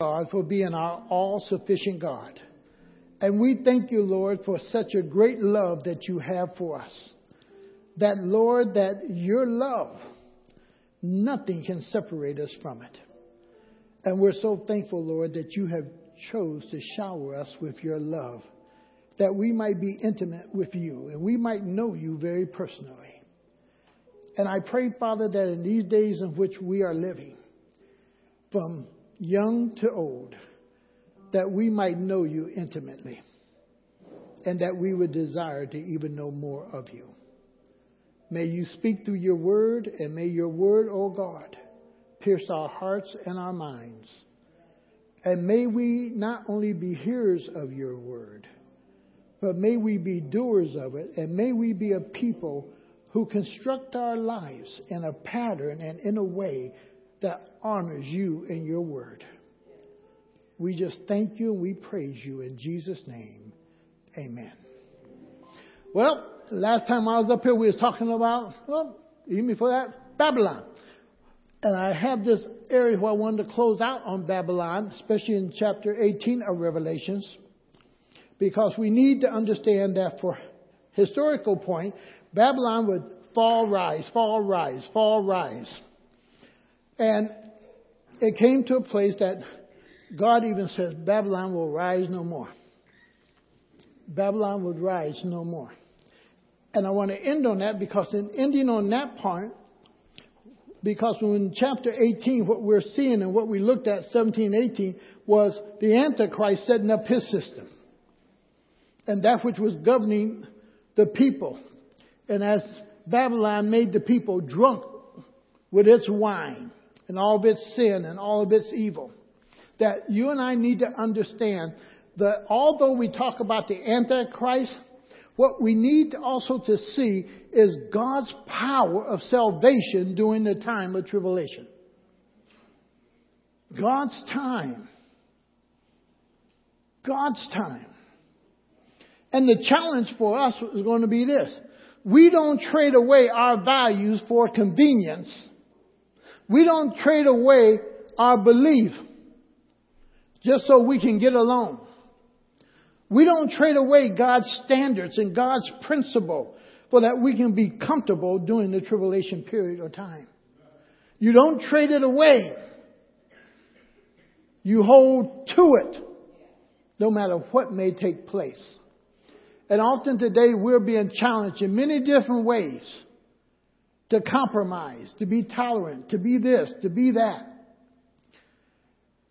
God for being our all sufficient God. And we thank you, Lord, for such a great love that you have for us. That, Lord, that your love, nothing can separate us from it. And we're so thankful, Lord, that you have chose to shower us with your love, that we might be intimate with you and we might know you very personally. And I pray, Father, that in these days in which we are living, from young to old, that we might know you intimately and that we would desire to even know more of you. May you speak through your word, and may your word, O oh God, pierce our hearts and our minds. And may we not only be hearers of your word, but may we be doers of it, and may we be a people who construct our lives in a pattern and in a way that honors you and your word. We just thank you and we praise you in Jesus' name. Amen. Well, last time I was up here, we was talking about, well, even before that, Babylon. And I have this area where I wanted to close out on Babylon, especially in chapter 18 of Revelations, because we need to understand that for historical point, Babylon would fall, rise, fall, rise, fall, rise. And it came to a place that God even says Babylon will rise no more. Babylon would rise no more. And I want to end on that because in ending on that part, because in chapter 18, what we're seeing and what we looked at, 17, 18, was the Antichrist setting up his system. And that which was governing the people. And as Babylon made the people drunk with its wine and all of its sin and all of its evil, that you and I need to understand that although we talk about the Antichrist, what we need also to see is God's power of salvation during the time of tribulation. God's time. God's time. And the challenge for us is going to be this. We don't trade away our values for convenience. We don't trade away our belief just so we can get along. We don't trade away God's standards and God's principle for that we can be comfortable during the tribulation period or time. You don't trade it away. You hold to it no matter what may take place. And often today we're being challenged in many different ways to compromise, to be tolerant, to be this, to be that.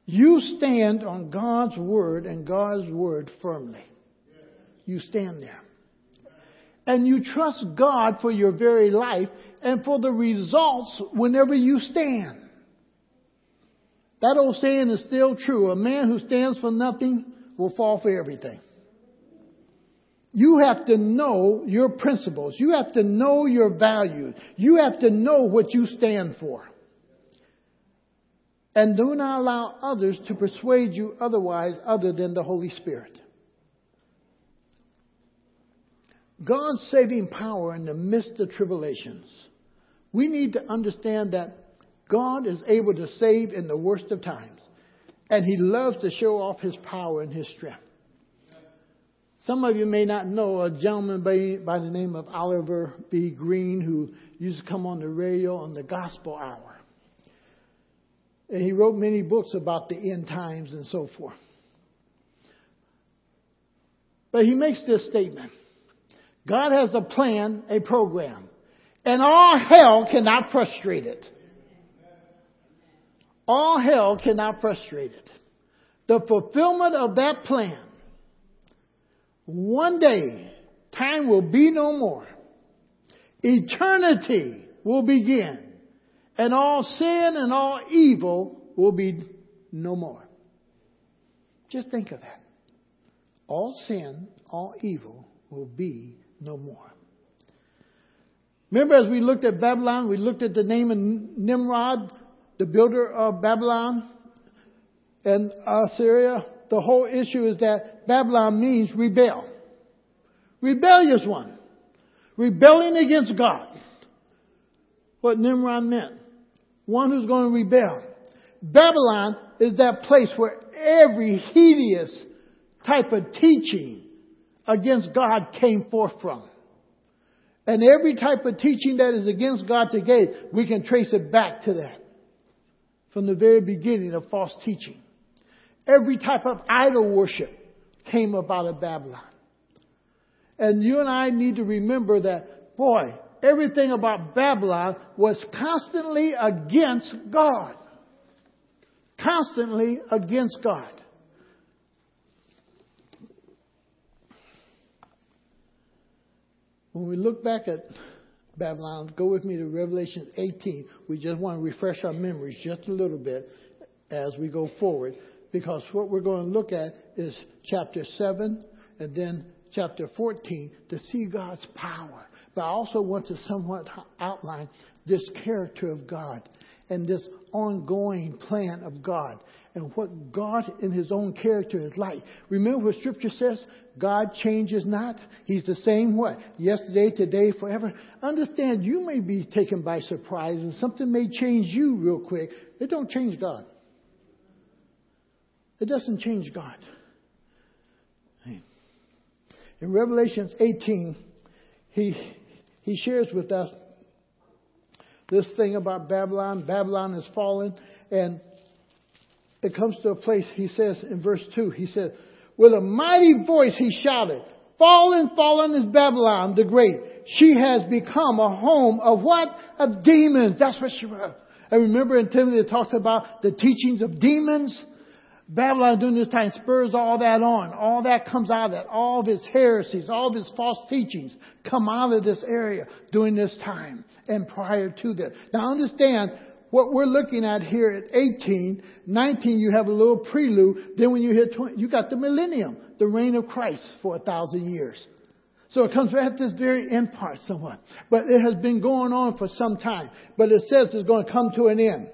You stand on God's word and God's word firmly. You stand there. And you trust God for your very life and for the results whenever you stand. That old saying is still true. A man who stands for nothing will fall for everything. You have to know your principles. You have to know your values. You have to know what you stand for. And do not allow others to persuade you otherwise other than the Holy Spirit. God's saving power in the midst of tribulations. We need to understand that God is able to save in the worst of times. And He loves to show off His power and His strength. Some of you may not know a gentleman by, by the name of Oliver B. Greene who used to come on the radio on the Gospel Hour. And he wrote many books about the end times and so forth. But he makes this statement God has a plan, a program, and all hell cannot frustrate it. All hell cannot frustrate it. The fulfillment of that plan, one day, time will be no more. Eternity will begin and all sin and all evil will be no more. Just think of that. All sin, all evil will be no more. Remember, as we looked at Babylon, we looked at the name of Nimrod, the builder of Babylon and Assyria. The whole issue is that Babylon means rebel. Rebellious one. Rebelling against God. What Nimrod meant one who's going to rebel. Babylon is that place where every hideous type of teaching against God came forth from. And every type of teaching that is against God today, we can trace it back to that. From the very beginning of false teaching. Every type of idol worship came up out of Babylon. And you and I need to remember that, boy, everything about Babylon was constantly against God. Constantly against God. When we look back at Babylon, go with me to Revelation 18. We just want to refresh our memories just a little bit as we go forward because what we're going to look at is chapter 7 and then chapter 14 to see God's power. But I also want to somewhat outline this character of God and this ongoing plan of God and what God in his own character is like. Remember what scripture says? God changes not. He's the same what? Yesterday, today, forever. Understand you may be taken by surprise and something may change you real quick. It don't change God. It doesn't change God. In Revelations 18, he, he shares with us this thing about Babylon. Babylon is fallen, and it comes to a place, he says in verse 2, he said, with a mighty voice he shouted, Fallen, fallen is Babylon the Great. She has become a home of what? Of demons. That's what she was. I remember in Timothy it talks about the teachings of demons. Babylon during this time spurs all that on. All that comes out of that. All of its heresies, all of its false teachings come out of this area during this time and prior to that. Now understand, what we're looking at here at 18, 19, you have a little prelude. Then when you hit 20, you got the millennium, the reign of Christ for a thousand years. So it comes right at this very end part somewhat. But it has been going on for some time. But it says it's going to come to an end.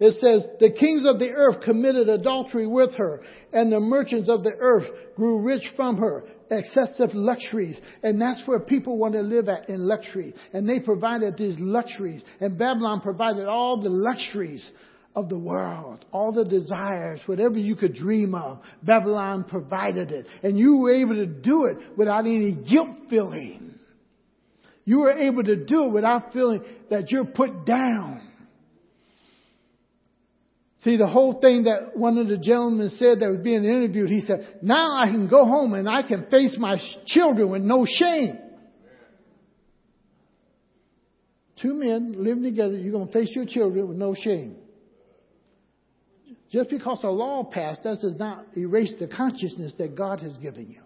It says, the kings of the earth committed adultery with her, and the merchants of the earth grew rich from her. Excessive luxuries. And that's where people want to live at, in luxury. And they provided these luxuries. And Babylon provided all the luxuries of the world, all the desires, whatever you could dream of. Babylon provided it. And you were able to do it without any guilt feeling. You were able to do it without feeling that you're put down. See, the whole thing that one of the gentlemen said that was being interviewed, he said, now I can go home and I can face my children with no shame. Two men living together, you're going to face your children with no shame. Just because a law passed, that does not erase the consciousness that God has given you.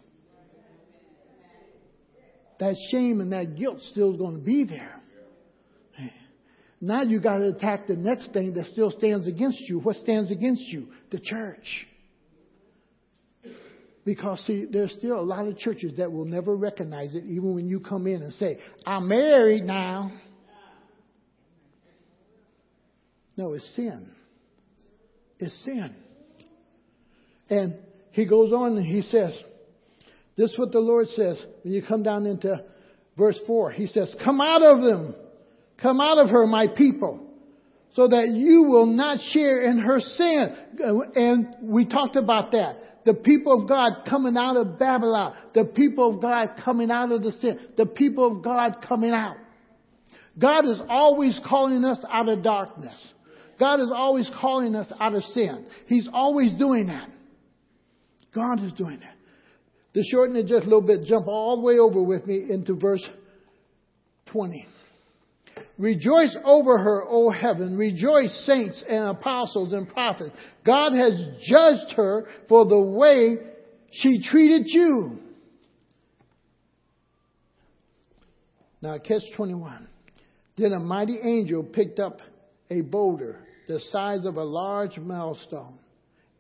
That shame and that guilt still is going to be there. Now you got to attack the next thing that still stands against you. What stands against you? The church. Because see, there's still a lot of churches that will never recognize it, even when you come in and say, I'm married now. No, it's sin. It's sin. And he goes on and he says, this is what the Lord says when you come down into verse 4. He says, Come out of them Come out of her, my people, so that you will not share in her sin. And we talked about that. The people of God coming out of Babylon. The people of God coming out of the sin. The people of God coming out. God is always calling us out of darkness. God is always calling us out of sin. He's always doing that. God is doing that. To shorten it just a little bit, jump all the way over with me into verse 20. Rejoice over her, O heaven. Rejoice, saints and apostles and prophets. God has judged her for the way she treated you. Now, catch 21. Then a mighty angel picked up a boulder the size of a large milestone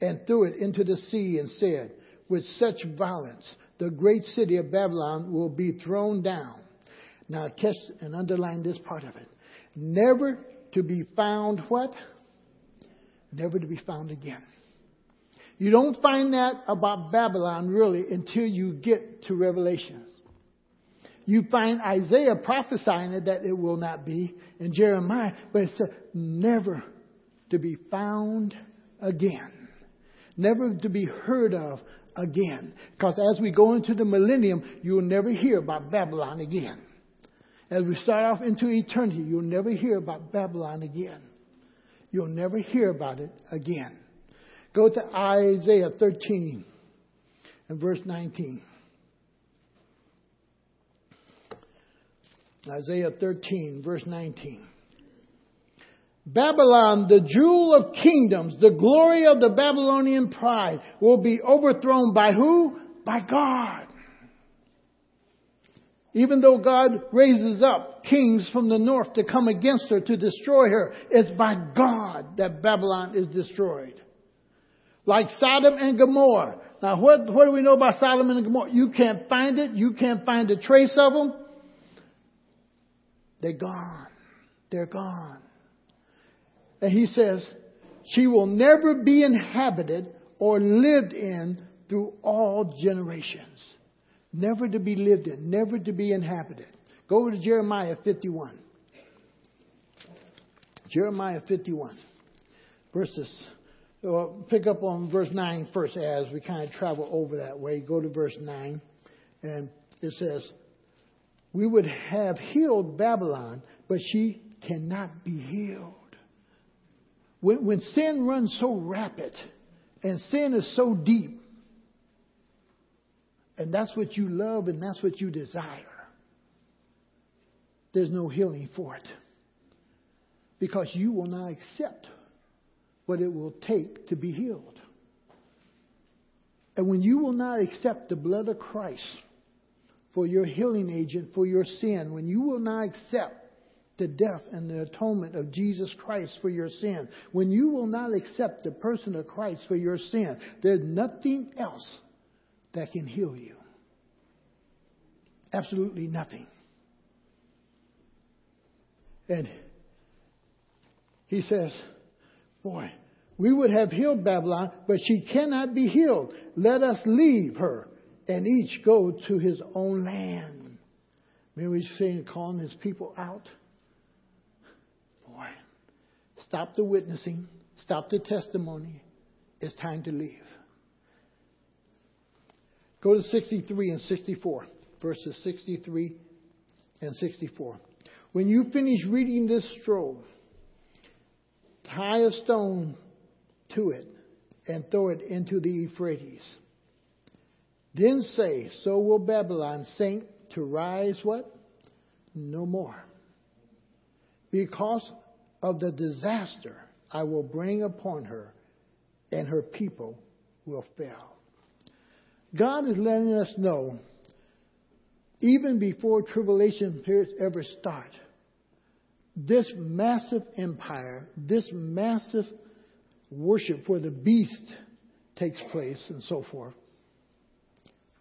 and threw it into the sea and said, With such violence, the great city of Babylon will be thrown down now catch and underline this part of it. Never to be found what? Never to be found again. You don't find that about Babylon really until you get to Revelation. You find Isaiah prophesying it that it will not be, and Jeremiah, but it said never to be found again. Never to be heard of again. Because as we go into the millennium, you'll never hear about Babylon again. As we start off into eternity, you'll never hear about Babylon again. You'll never hear about it again. Go to Isaiah 13 and verse 19. Isaiah 13, verse 19. Babylon, the jewel of kingdoms, the glory of the Babylonian pride, will be overthrown by who? By God. Even though God raises up kings from the north to come against her to destroy her, it's by God that Babylon is destroyed. Like Sodom and Gomorrah. Now, what, what do we know about Sodom and Gomorrah? You can't find it. You can't find a trace of them. They're gone. They're gone. And he says, she will never be inhabited or lived in through all generations. Never to be lived in, never to be inhabited. Go to Jeremiah 51. Jeremiah 51. Verses, well, pick up on verse 9 first as we kind of travel over that way. Go to verse 9. And it says, we would have healed Babylon, but she cannot be healed. When, when sin runs so rapid and sin is so deep, and that's what you love and that's what you desire, there's no healing for it. Because you will not accept what it will take to be healed. And when you will not accept the blood of Christ, for your healing agent for your sin, when you will not accept the death and the atonement of Jesus Christ for your sin, when you will not accept the person of Christ for your sin, there's nothing else that can heal you. Absolutely nothing. And he says, Boy, we would have healed Babylon, but she cannot be healed. Let us leave her and each go to his own land. Remember he's saying, calling his people out? Boy, stop the witnessing, stop the testimony. It's time to leave. Go to 63 and 64, verses 63 and 64. When you finish reading this scroll, tie a stone to it and throw it into the Euphrates. Then say, So will Babylon sink to rise what? No more. Because of the disaster I will bring upon her, and her people will fail. God is letting us know, even before tribulation periods ever start, this massive empire, this massive worship for the beast takes place and so forth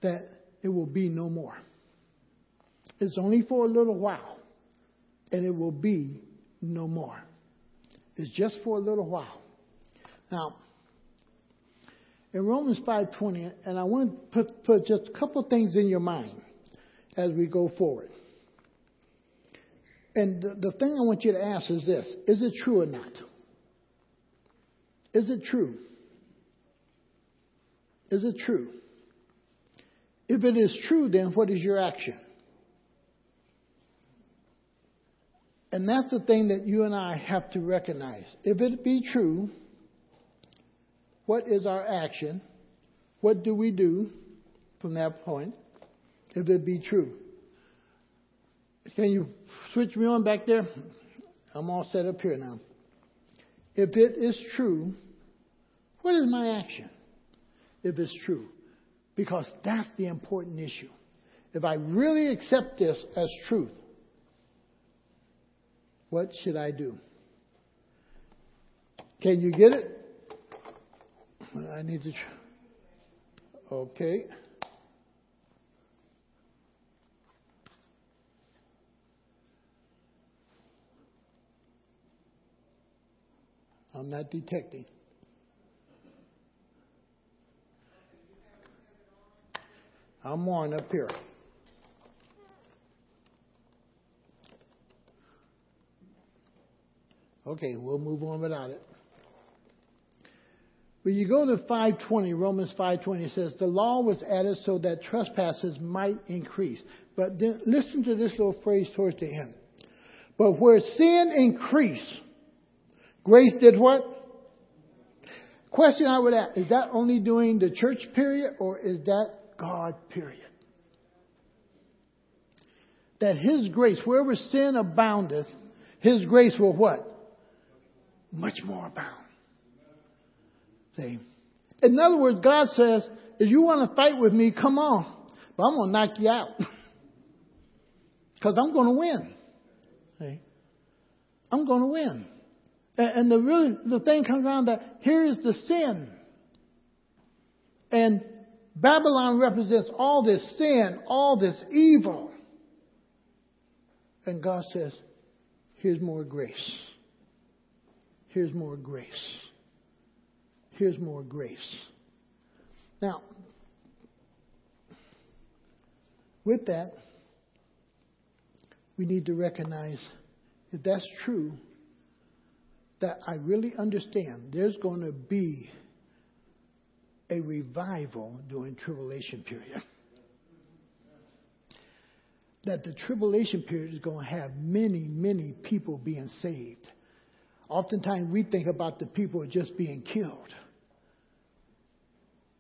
that it will be no more. It's only for a little while, and it will be no more. It's just for a little while. Now, in Romans 5:20, and I want to put, put just a couple things in your mind as we go forward. And the, the thing I want you to ask is this: Is it true or not? Is it true? Is it true? If it is true, then what is your action? And that's the thing that you and I have to recognize. If it be true, what is our action? What do we do from that point? If it be true. Can you switch me on back there? I'm all set up here now. If it is true, what is my action? If it's true. Because that's the important issue. If I really accept this as truth, what should I do? Can you get it? I need to. Okay. I'm not detecting. I'm on up here. Okay, we'll move on without it. When you go to 520, Romans 520 it says, the law was added so that trespasses might increase. But then listen to this little phrase towards the end. But where sin increased, grace did what? Question I would ask, is that only during the church period or is that God period? That His grace, wherever sin aboundeth, His grace will what? Much more abound. See? In other words, God says, if you want to fight with me, come on. But I'm going to knock you out. Because I'm going to win. See? I'm going to win. And the really the thing comes around that here is the sin. And Babylon represents all this sin, all this evil. And God says, here's more grace. Here's more grace. Here's more grace. Now, with that, we need to recognize if that's true, that I really understand there's going to be a revival during tribulation period. That the tribulation period is going to have many, many people being saved. Oftentimes we think about the people just being killed.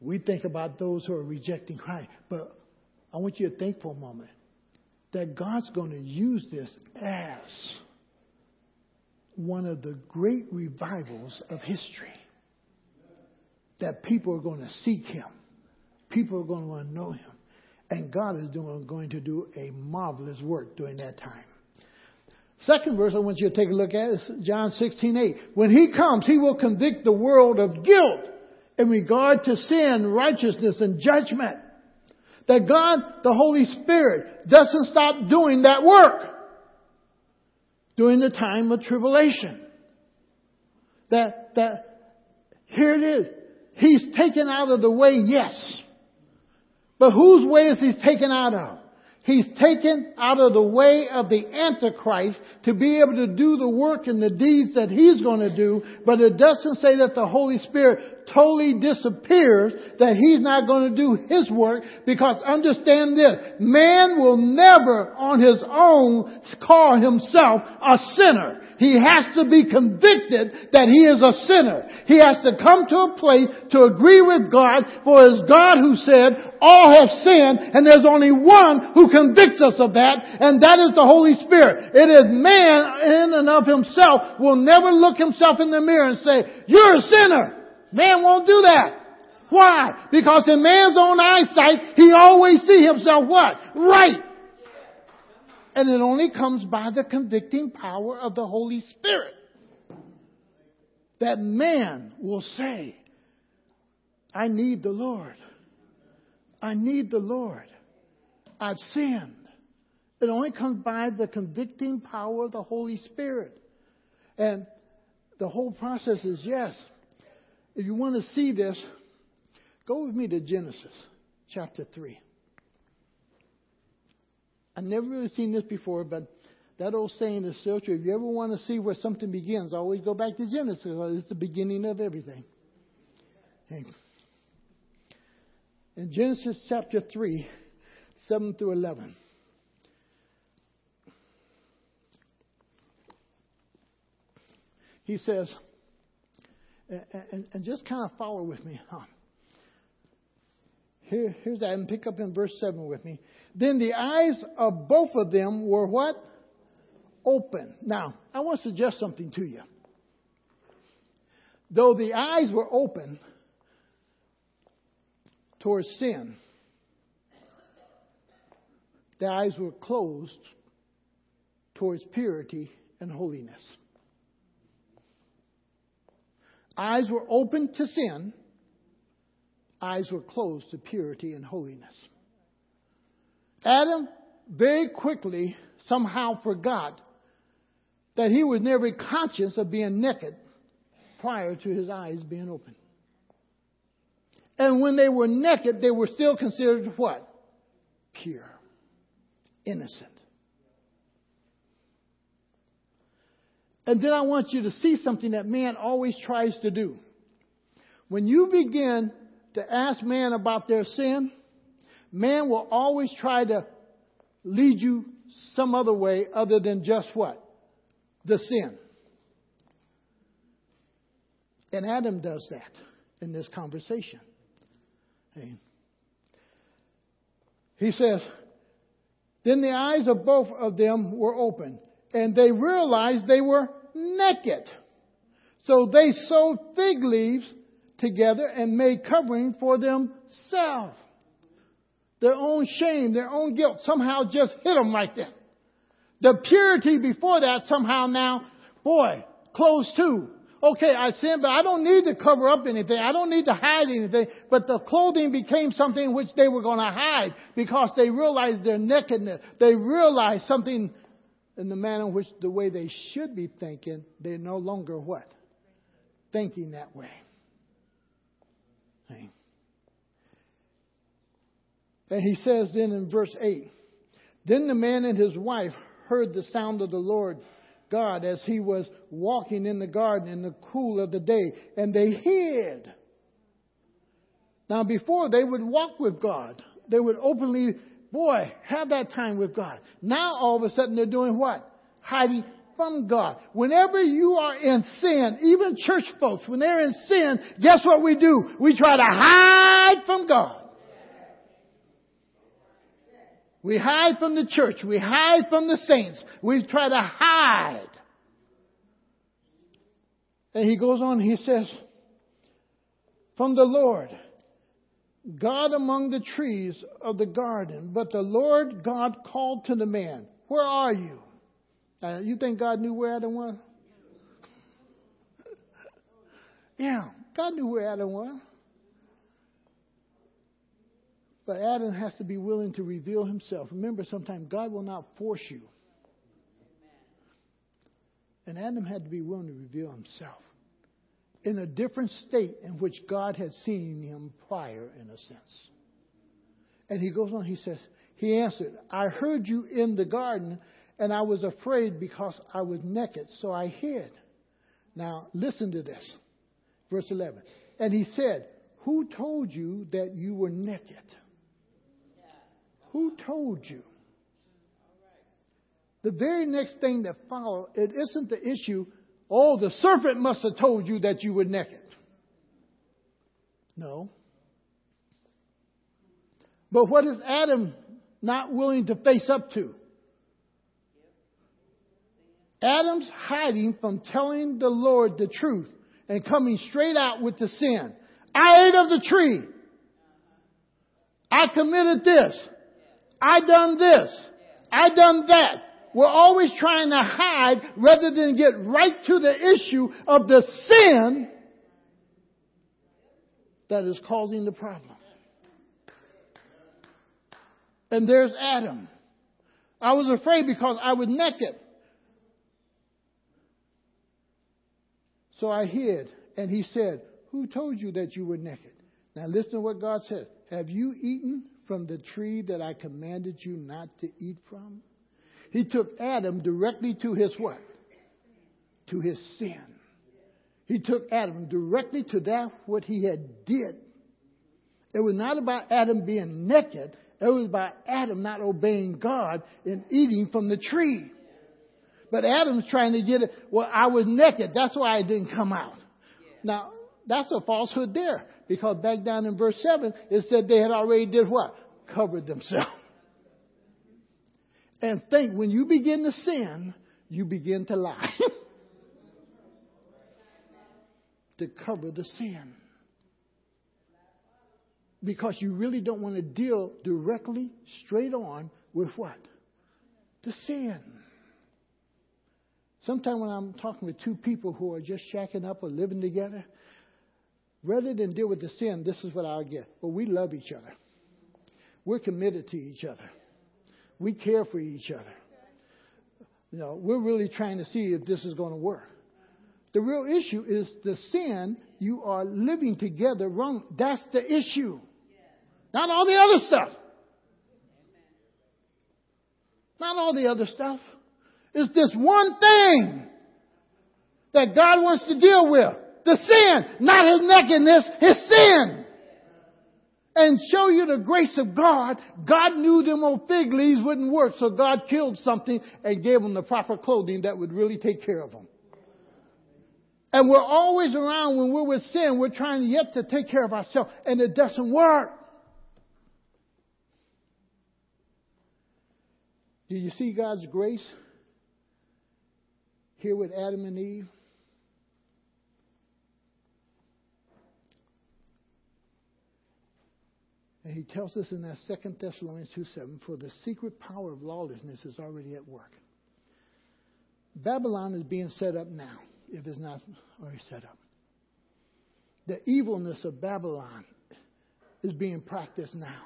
We think about those who are rejecting Christ. But I want you to think for a moment that God's going to use this as one of the great revivals of history. That people are going to seek Him. People are going to want to know Him. And God is doing, going to do a marvelous work during that time. Second verse I want you to take a look at is John 16, 8. When He comes, He will convict the world of guilt in regard to sin, righteousness, and judgment. That God, the Holy Spirit, doesn't stop doing that work during the time of tribulation. That, that, here it is. He's taken out of the way, yes. But whose way is he taken out of? He's taken out of the way of the Antichrist to be able to do the work and the deeds that he's going to do, but it doesn't say that the Holy Spirit totally disappears, that he's not going to do his work, because understand this, man will never on his own call himself a sinner. He has to be convicted that he is a sinner. He has to come to a place to agree with God, for it's God who said, all have sinned, and there's only one who convicts us of that, and that is the Holy Spirit. It is man in and of himself will never look himself in the mirror and say, you're a sinner. Man won't do that. Why? Because in man's own eyesight, he always see himself what? Right. And it only comes by the convicting power of the Holy Spirit. That man will say, I need the Lord. I need the Lord. I've sinned. It only comes by the convicting power of the Holy Spirit. And the whole process is yes, if you want to see this, go with me to Genesis chapter 3. I've never really seen this before, but that old saying is still true. If you ever want to see where something begins, always go back to Genesis it's the beginning of everything. Okay. In Genesis chapter 3, 7 through 11. He says, and, and just kind of follow with me. Huh? Here, here's that, and pick up in verse 7 with me. Then the eyes of both of them were what? Open. Now, I want to suggest something to you. Though the eyes were open towards sin, the eyes were closed towards purity and holiness. Eyes were open to sin, eyes were closed to purity and holiness. Adam very quickly somehow forgot that he was never conscious of being naked prior to his eyes being open. And when they were naked, they were still considered what? Pure, innocent. And then I want you to see something that man always tries to do. When you begin to ask man about their sin, man will always try to lead you some other way other than just what? The sin. And Adam does that in this conversation. He says, Then the eyes of both of them were open, and they realized they were naked. So they sewed fig leaves together and made covering for themselves. Their own shame, their own guilt somehow just hit them right there. The purity before that somehow now, boy, close too. Okay, I sin, but I don't need to cover up anything. I don't need to hide anything. But the clothing became something which they were going to hide because they realized their nakedness. They realized something in the manner in which the way they should be thinking, they're no longer what? Thinking that way. And he says then in verse 8, Then the man and his wife heard the sound of the Lord God as he was walking in the garden in the cool of the day, and they hid. Now, before they would walk with God, they would openly, boy, have that time with God. Now, all of a sudden, they're doing what? Hiding from God. Whenever you are in sin, even church folks, when they're in sin, guess what we do? We try to hide from God. We hide from the church. We hide from the saints. We try to hide. And he goes on, he says, from the Lord, God among the trees of the garden, but the Lord God called to the man, Where are you? You think God knew where Adam was? yeah, God knew where Adam was. But Adam has to be willing to reveal himself. Remember, sometimes God will not force you. And Adam had to be willing to reveal himself in a different state in which God had seen him prior, in a sense. And he goes on, he says, He answered, I heard you in the garden, and I was afraid because I was naked, so I hid. Now, listen to this. Verse 11. And he said, Who told you that you were naked? Who told you? The very next thing that followed, it isn't the issue, oh, the serpent must have told you that you were naked. No. But what is Adam not willing to face up to? Adam's hiding from telling the Lord the truth and coming straight out with the sin. I ate of the tree. I committed this. I done this. I done that. We're always trying to hide rather than get right to the issue of the sin that is causing the problem. And there's Adam. I was afraid because I was naked. So I hid. And he said, Who told you that you were naked? Now listen to what God said. Have you eaten from the tree that I commanded you not to eat from? He took Adam directly to his what? To his sin. He took Adam directly to that what he had did. It was not about Adam being naked. It was about Adam not obeying God and eating from the tree. But Adam's trying to get it. Well, I was naked. That's why I didn't come out. Now, that's a falsehood there. Because back down in verse 7, it said they had already did what? Covered themselves. And think, when you begin to sin, you begin to lie. to cover the sin. Because you really don't want to deal directly, straight on, with what? The sin. Sometimes when I'm talking with two people who are just shacking up or living together, Rather than deal with the sin, this is what I'll get. Well, we love each other. We're committed to each other. We care for each other. You know, we're really trying to see if this is going to work. The real issue is the sin you are living together wrong. That's the issue. Not all the other stuff. Not all the other stuff. It's this one thing that God wants to deal with. The sin, not his nakedness, his sin. And show you the grace of God. God knew them old fig leaves wouldn't work, so God killed something and gave them the proper clothing that would really take care of them. And we're always around when we're with sin, we're trying yet to take care of ourselves, and it doesn't work. Do you see God's grace here with Adam and Eve? And he tells us in that Second Thessalonians 2 7, for the secret power of lawlessness is already at work. Babylon is being set up now, if it's not already set up. The evilness of Babylon is being practiced now.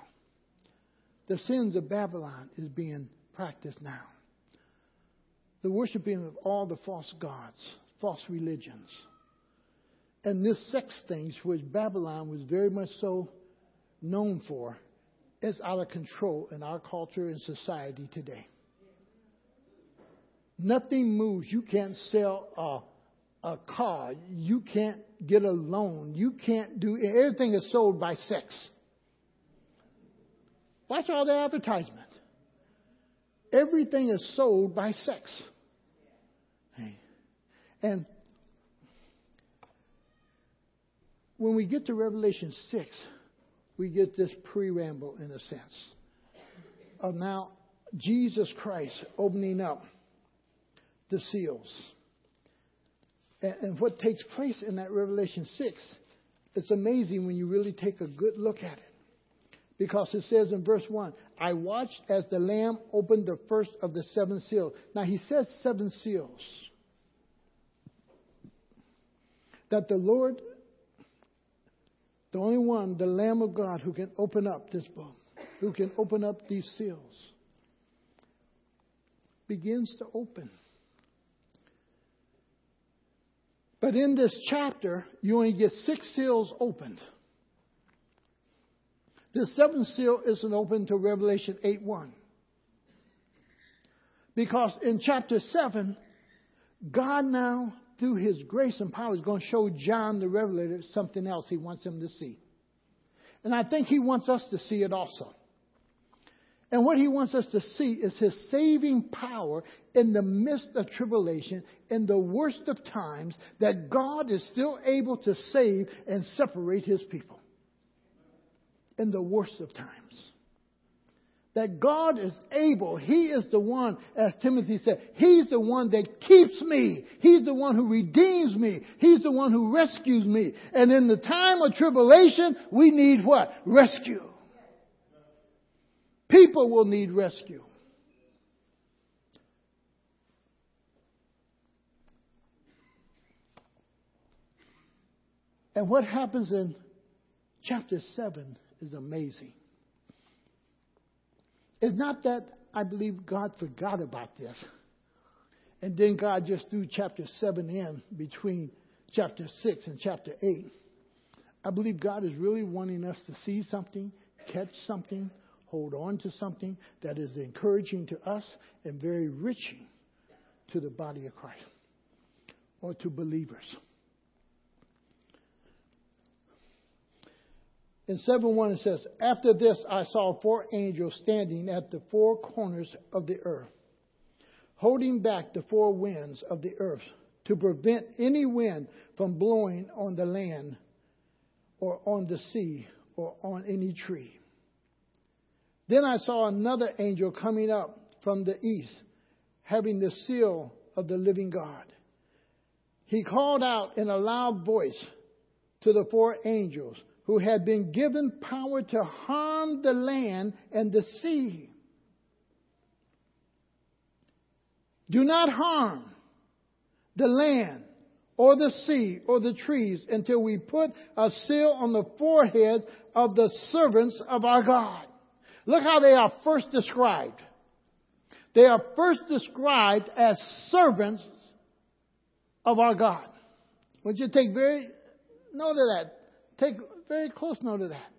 The sins of Babylon is being practiced now. The worshiping of all the false gods, false religions. And this sex things, which Babylon was very much so known for, is out of control in our culture and society today. Nothing moves. You can't sell a, a car. You can't get a loan. You can't do everything is sold by sex. Watch all the advertisement. Everything is sold by sex. And when we get to Revelation 6, we get this preamble in a sense of now Jesus Christ opening up the seals. And, and what takes place in that Revelation 6, it's amazing when you really take a good look at it. Because it says in verse 1, I watched as the Lamb opened the first of the seven seals. Now he says seven seals. That the Lord, the only one, the Lamb of God, who can open up this book, who can open up these seals, begins to open. But in this chapter, you only get six seals opened. The seventh seal isn't open to Revelation 8 1. Because in chapter 7, God now, through his grace and power, is going to show John the Revelator something else he wants him to see. And I think he wants us to see it also. And what he wants us to see is his saving power in the midst of tribulation, in the worst of times, that God is still able to save and separate his people in the worst of times. That God is able. He is the one, as Timothy said, He's the one that keeps me. He's the one who redeems me. He's the one who rescues me. And in the time of tribulation, we need what? Rescue. People will need rescue. And what happens in chapter 7 is amazing. It's not that I believe God forgot about this. And then God just threw chapter 7 in between chapter 6 and chapter 8. I believe God is really wanting us to see something, catch something, hold on to something that is encouraging to us and very enriching to the body of Christ or to believers. In 7 1 it says, After this I saw four angels standing at the four corners of the earth, holding back the four winds of the earth to prevent any wind from blowing on the land or on the sea or on any tree. Then I saw another angel coming up from the east, having the seal of the living God. He called out in a loud voice to the four angels who had been given power to harm the land and the sea. Do not harm the land or the sea or the trees until we put a seal on the foreheads of the servants of our God. Look how they are first described. They are first described as servants of our God. Would you take very note of that? Take very close note of that.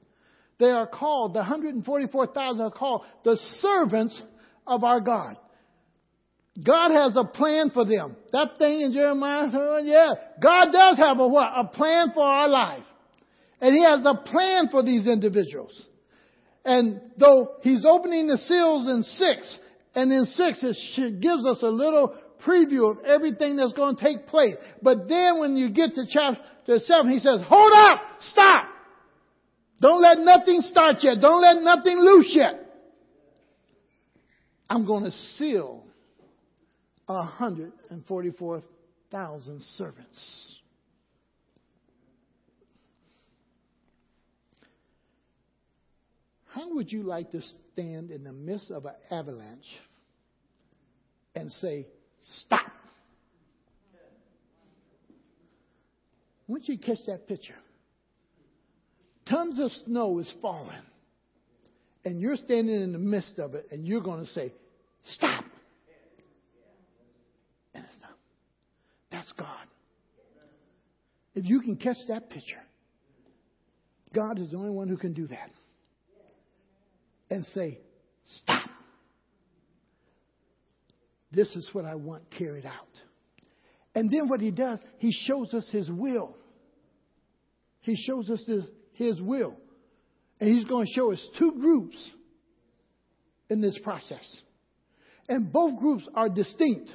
They are called, the 144,000 are called the servants of our God. God has a plan for them. That thing in Jeremiah, yeah, God does have a what? A plan for our life. And He has a plan for these individuals. And though He's opening the seals in six, and in six it gives us a little preview of everything that's going to take place. But then when you get to chapter seven, He says, hold up! Stop! Don't let nothing start yet. Don't let nothing loose yet. I'm going to seal 144,000 servants. How would you like to stand in the midst of an avalanche and say, Stop? Once you catch that picture, tons of snow is falling, and you're standing in the midst of it, and you're going to say, Stop. And it's not. That's God. If you can catch that picture, God is the only one who can do that. And say, stop. This is what I want carried out. And then what he does, he shows us his will. He shows us his, his will. And he's going to show us two groups in this process. And both groups are distinct.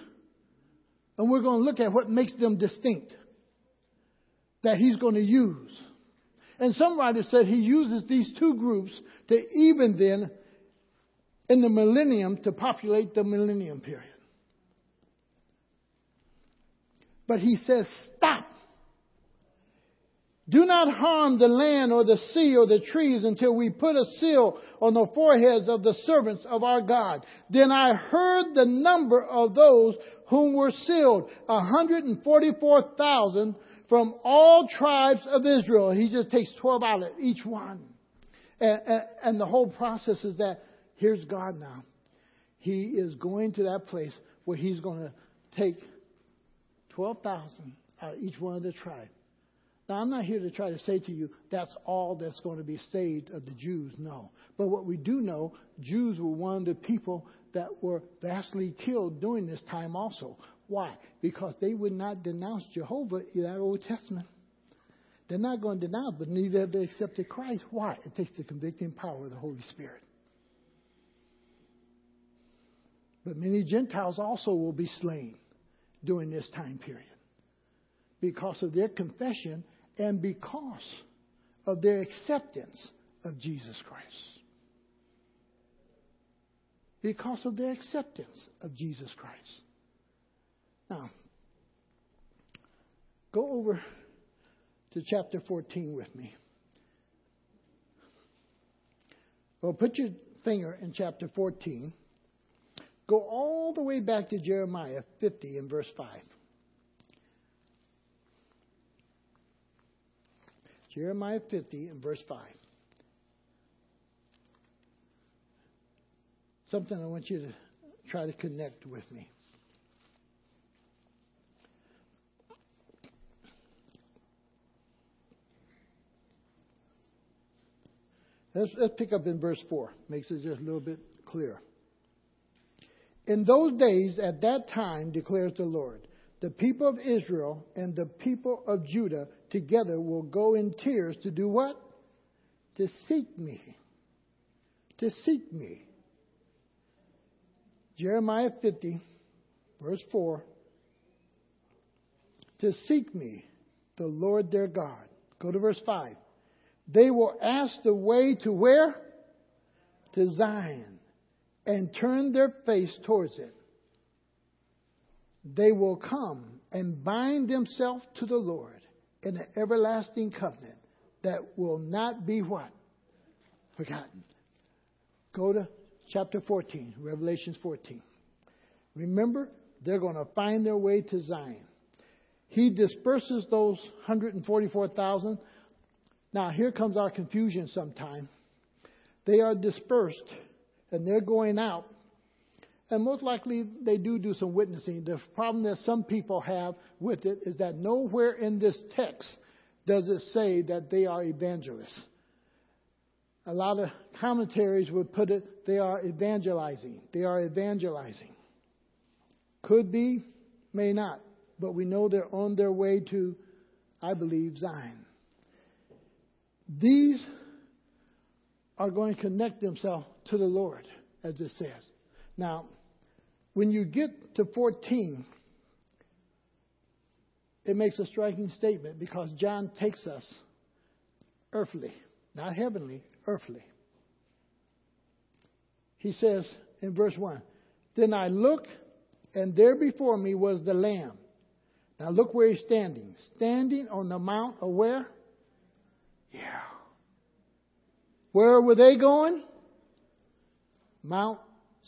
And we're going to look at what makes them distinct that he's going to use. And some writers said he uses these two groups to even then, in the millennium, to populate the millennium period. But he says, stop. Do not harm the land or the sea or the trees until we put a seal on the foreheads of the servants of our God. Then I heard the number of those whom were sealed, 144,000 from all tribes of Israel. He just takes 12 out of each one. And, and, and the whole process is that here's God now. He is going to that place where he's going to take 12,000 out of each one of the tribes. Now, I'm not here to try to say to you that's all that's going to be saved of the Jews. No. But what we do know, Jews were one of the people that were vastly killed during this time also. Why? Because they would not denounce Jehovah in that Old Testament. They're not going to denounce, but neither have they accepted Christ. Why? It takes the convicting power of the Holy Spirit. But many Gentiles also will be slain during this time period because of their confession and because of their acceptance of Jesus Christ because of their acceptance of Jesus Christ. Now, go over to chapter 14 with me. Well, put your finger in chapter 14. Go all the way back to Jeremiah 50 and verse 5. Jeremiah 50 and verse 5. something I want you to try to connect with me. Let's, let's pick up in verse 4. Makes it just a little bit clearer. In those days, at that time, declares the Lord, the people of Israel and the people of Judah together will go in tears to do what? To seek me. To seek me. Jeremiah 50, verse 4 to seek me, the Lord their God. Go to verse 5. They will ask the way to where? To Zion, and turn their face towards it. They will come and bind themselves to the Lord in an everlasting covenant that will not be what? Forgotten. Go to chapter 14, Revelations 14. Remember, they're going to find their way to Zion. He disperses those 144,000. Now, here comes our confusion sometime. They are dispersed and they're going out. And most likely they do do some witnessing. The problem that some people have with it is that nowhere in this text does it say that they are evangelists a lot of commentaries would put it, they are evangelizing. They are evangelizing. Could be, may not. But we know they're on their way to, I believe, Zion. These are going to connect themselves to the Lord, as it says. Now, when you get to 14, it makes a striking statement because John takes us earthly, not heavenly, earthly. He says in verse 1 Then I looked, and there before me was the Lamb. Now look where he's standing. Standing on the mount of where? Yeah. Where were they going? Mount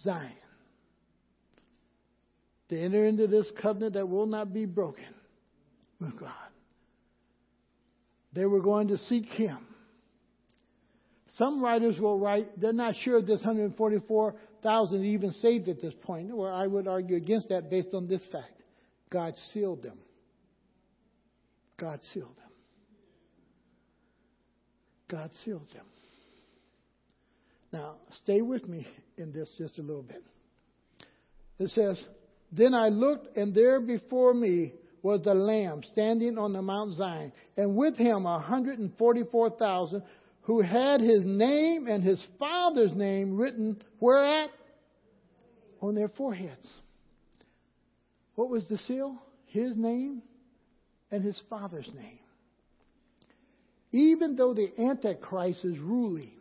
Zion. To enter into this covenant that will not be broken with God. They were going to seek Him. Some writers will write, they're not sure if this 144,000 even saved at this point. Well, I would argue against that based on this fact. God sealed them. God sealed them. God sealed them. Now, stay with me in this just a little bit. It says, Then I looked, and there before me was the Lamb standing on the Mount Zion, and with him a 144,000 who had his name and his father's name written where at? On their foreheads. What was the seal? His name and his father's name. Even though the Antichrist is ruling,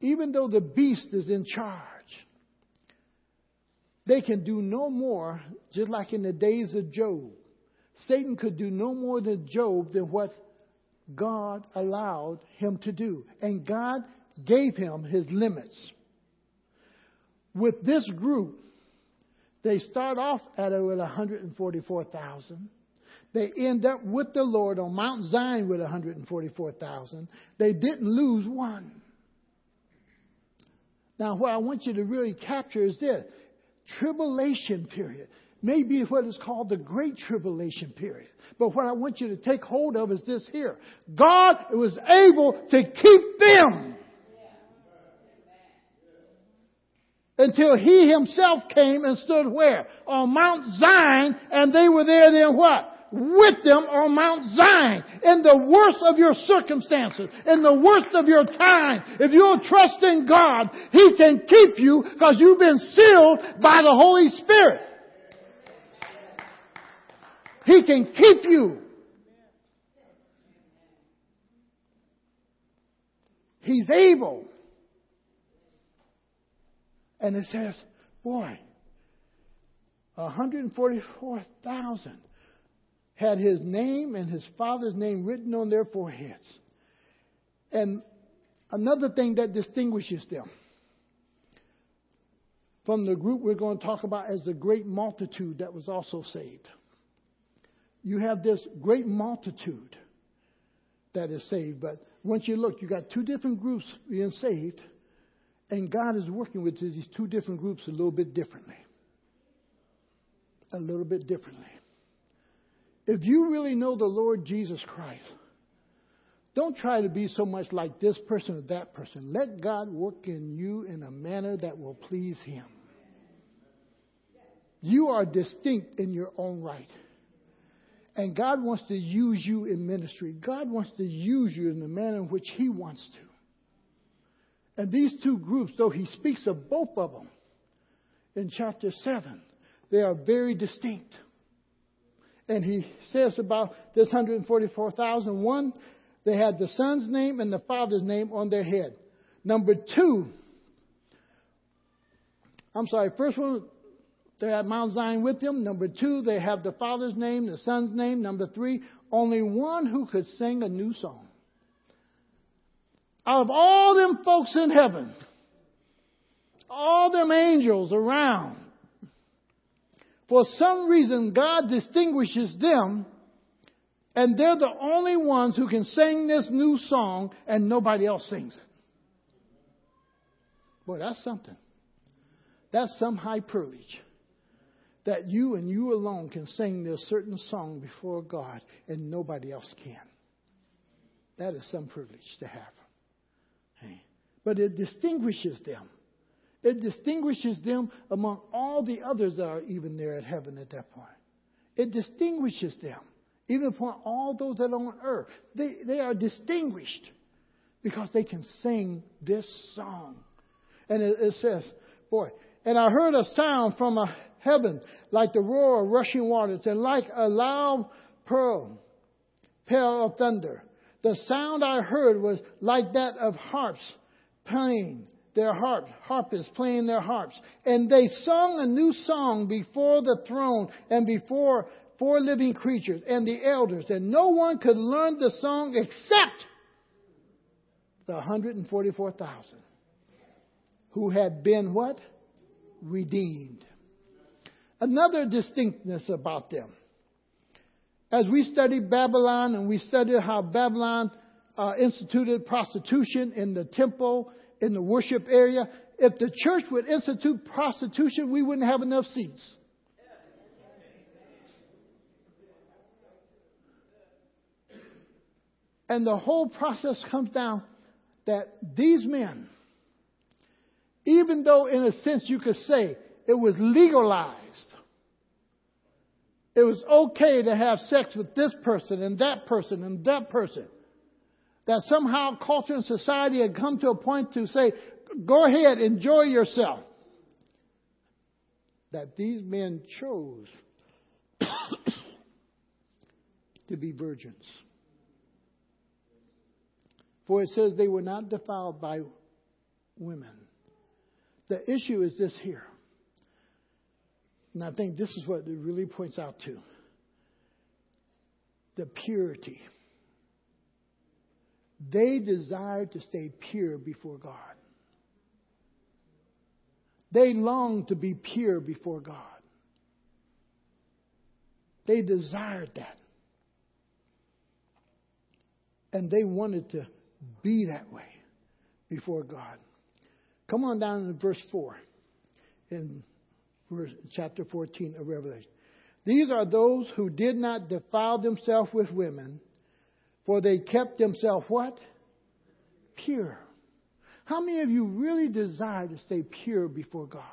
even though the beast is in charge, they can do no more, just like in the days of Job. Satan could do no more to Job than what God allowed him to do. And God gave him his limits. With this group, they start off at 144,000. They end up with the Lord on Mount Zion with 144,000. They didn't lose one. Now, what I want you to really capture is this tribulation period. Maybe what is called the Great Tribulation period. But what I want you to take hold of is this here. God was able to keep them until he himself came and stood where? On Mount Zion, and they were there then what? With them on Mount Zion. In the worst of your circumstances, in the worst of your time, if you'll trust in God, He can keep you because you've been sealed by the Holy Spirit. He can keep you. He's able. And it says, boy, 144,000 had his name and his father's name written on their foreheads. And another thing that distinguishes them from the group we're going to talk about as the great multitude that was also saved. You have this great multitude that is saved, but once you look, you got two different groups being saved and God is working with these two different groups a little bit differently. A little bit differently. If you really know the Lord Jesus Christ, don't try to be so much like this person or that person. Let God work in you in a manner that will please Him. You are distinct in your own right. And God wants to use you in ministry. God wants to use you in the manner in which He wants to. And these two groups, though he speaks of both of them in chapter 7, they are very distinct. And he says about this 144,000, one, they had the son's name and the father's name on their head. Number two, I'm sorry, first one, they had Mount Zion with them. Number two, they have the father's name, the son's name. Number three, only one who could sing a new song out of all them folks in heaven, all them angels around, for some reason God distinguishes them and they're the only ones who can sing this new song and nobody else sings it. Boy, that's something. That's some high privilege. That you and you alone can sing this certain song before God and nobody else can. That is some privilege to have. But it distinguishes them. It distinguishes them among all the others that are even there at heaven at that point. It distinguishes them, even upon all those that are on earth. They, they are distinguished because they can sing this song. And it, it says, boy, and I heard a sound from a heaven like the roar of rushing waters and like a loud pearl, peal of thunder. The sound I heard was like that of harps playing their harps, harpists playing their harps. And they sung a new song before the throne and before four living creatures and the elders. And no one could learn the song except the 144,000 who had been what? Redeemed. Another distinctness about them. As we study Babylon and we study how Babylon uh, instituted prostitution in the temple, in the worship area, if the church would institute prostitution, we wouldn't have enough seats. And the whole process comes down that these men, even though in a sense you could say it was legalized, it was okay to have sex with this person and that person and that person. That somehow culture and society had come to a point to say, go ahead, enjoy yourself. That these men chose to be virgins. For it says they were not defiled by women. The issue is this here. And I think this is what it really points out to the purity. They desired to stay pure before God. They longed to be pure before God. They desired that. And they wanted to be that way before God. Come on down to verse 4 in verse, chapter 14 of Revelation. These are those who did not defile themselves with women, for they kept themselves what? Pure. How many of you really desire to stay pure before God?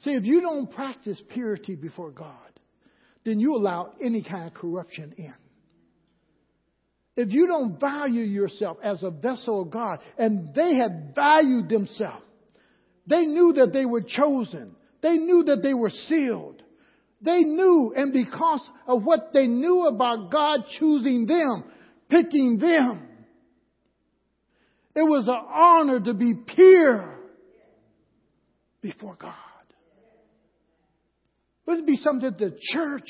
See, if you don't practice purity before God, then you allow any kind of corruption in. If you don't value yourself as a vessel of God, and they had valued themselves, they knew that they were chosen. They knew that they were sealed. They knew, and because of what they knew about God choosing them, picking them, it was an honor to be pure before God. Would it be something that the church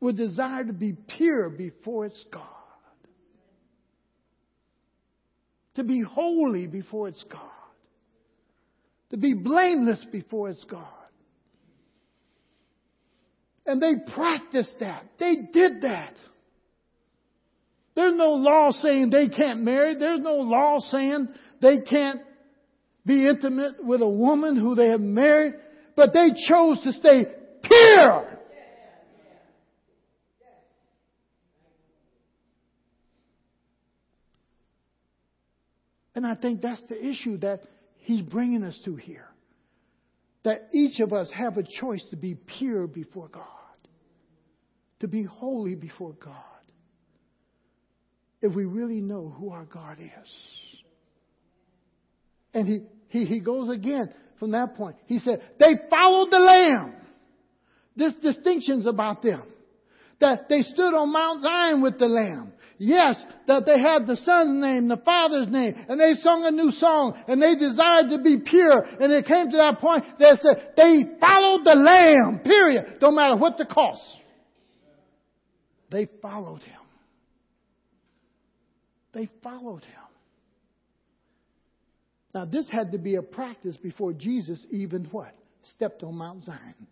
would desire to be pure before its God. To be holy before its God. To be blameless before its God. And they practiced that. They did that. There's no law saying they can't marry. There's no law saying they can't be intimate with a woman who they have married. But they chose to stay pure. And I think that's the issue that he's bringing us to here. That each of us have a choice to be pure before God, to be holy before God, if we really know who our God is. And he, he, he goes again from that point. He said, they followed the Lamb. This distinction's about them. That they stood on Mount Zion with the Lamb. Yes, that they had the son's name, the father's name, and they sung a new song, and they desired to be pure, and it came to that point, that said, they followed the Lamb, period, no matter what the cost. They followed him. They followed him. Now this had to be a practice before Jesus even what? Stepped on Mount Zion.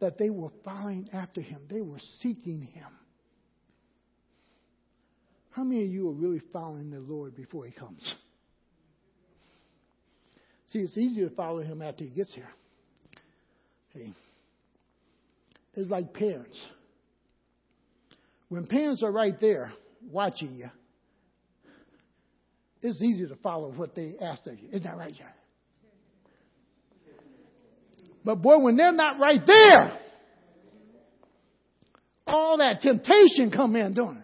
That they were following after him. They were seeking him. How many of you are really following the Lord before He comes? See, it's easy to follow Him after He gets here. Okay. It's like parents. When parents are right there watching you, it's easy to follow what they ask of you. Isn't that right, John? But boy, when they're not right there, all that temptation come in, don't it?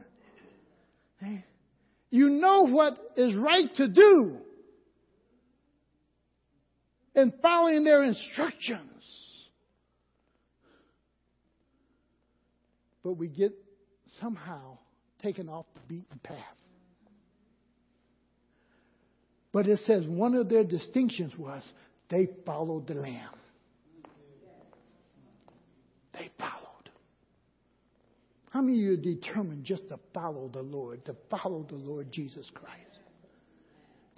You know what is right to do in following their instructions. But we get somehow taken off the beaten path. But it says one of their distinctions was they followed the Lamb. They followed. How many of you are determined just to follow the Lord, to follow the Lord Jesus Christ?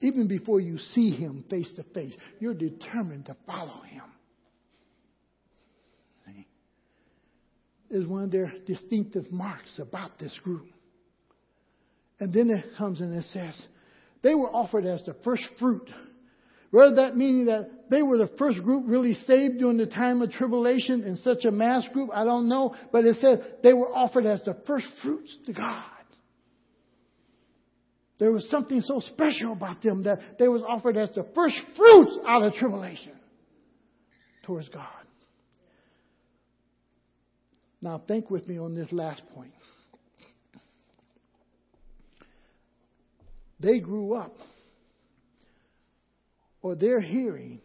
Even before you see him face to face, you're determined to follow him. Is one of their distinctive marks about this group. And then it comes and it says, they were offered as the first fruit. Whether that meaning that they were the first group really saved during the time of tribulation in such a mass group, I don't know. But it says they were offered as the first fruits to God. There was something so special about them that they was offered as the first fruits out of tribulation towards God. Now think with me on this last point. They grew up, or they're hearing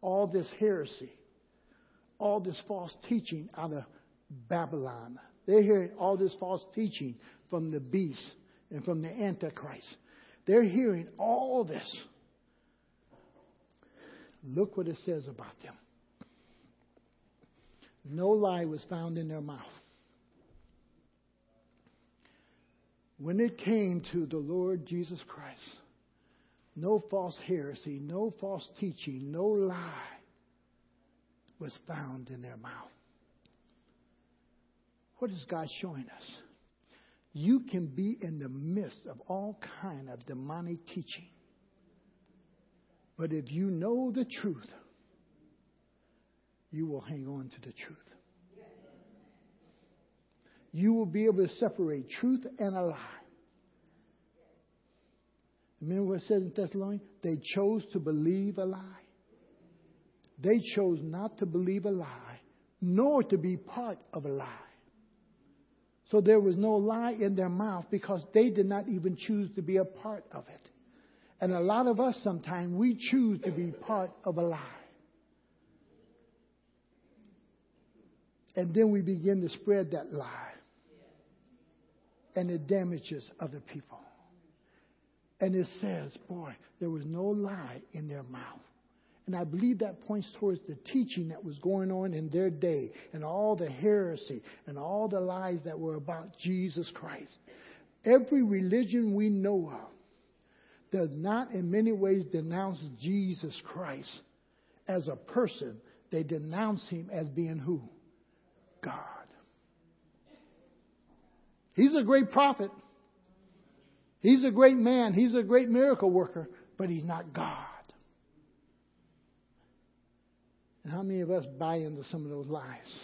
all this heresy, all this false teaching out of Babylon. They're hearing all this false teaching from the beast and from the Antichrist. They're hearing all this. Look what it says about them. No lie was found in their mouth. When it came to the Lord Jesus Christ, no false heresy, no false teaching, no lie was found in their mouth. What is God showing us? You can be in the midst of all kind of demonic teaching. But if you know the truth, you will hang on to the truth. You will be able to separate truth and a lie. Remember what it says in Thessalonians? They chose to believe a lie. They chose not to believe a lie, nor to be part of a lie. So there was no lie in their mouth because they did not even choose to be a part of it. And a lot of us sometimes we choose to be part of a lie. And then we begin to spread that lie. And it damages other people. And it says, boy, there was no lie in their mouth. And I believe that points towards the teaching that was going on in their day and all the heresy and all the lies that were about Jesus Christ. Every religion we know of does not in many ways denounce Jesus Christ as a person. They denounce him as being who? God. He's a great prophet. He's a great man. He's a great miracle worker, but he's not God. And how many of us buy into some of those lies?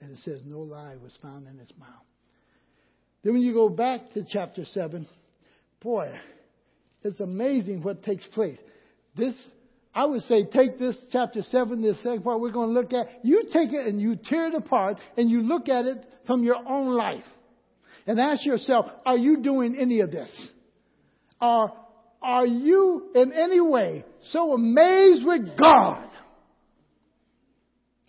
And it says, no lie was found in his mouth. Then when you go back to chapter 7, boy, it's amazing what takes place. This, I would say, take this chapter 7, this second part we're going to look at. You take it and you tear it apart and you look at it from your own life. And ask yourself, are you doing any of this? Are are you in any way so amazed with God?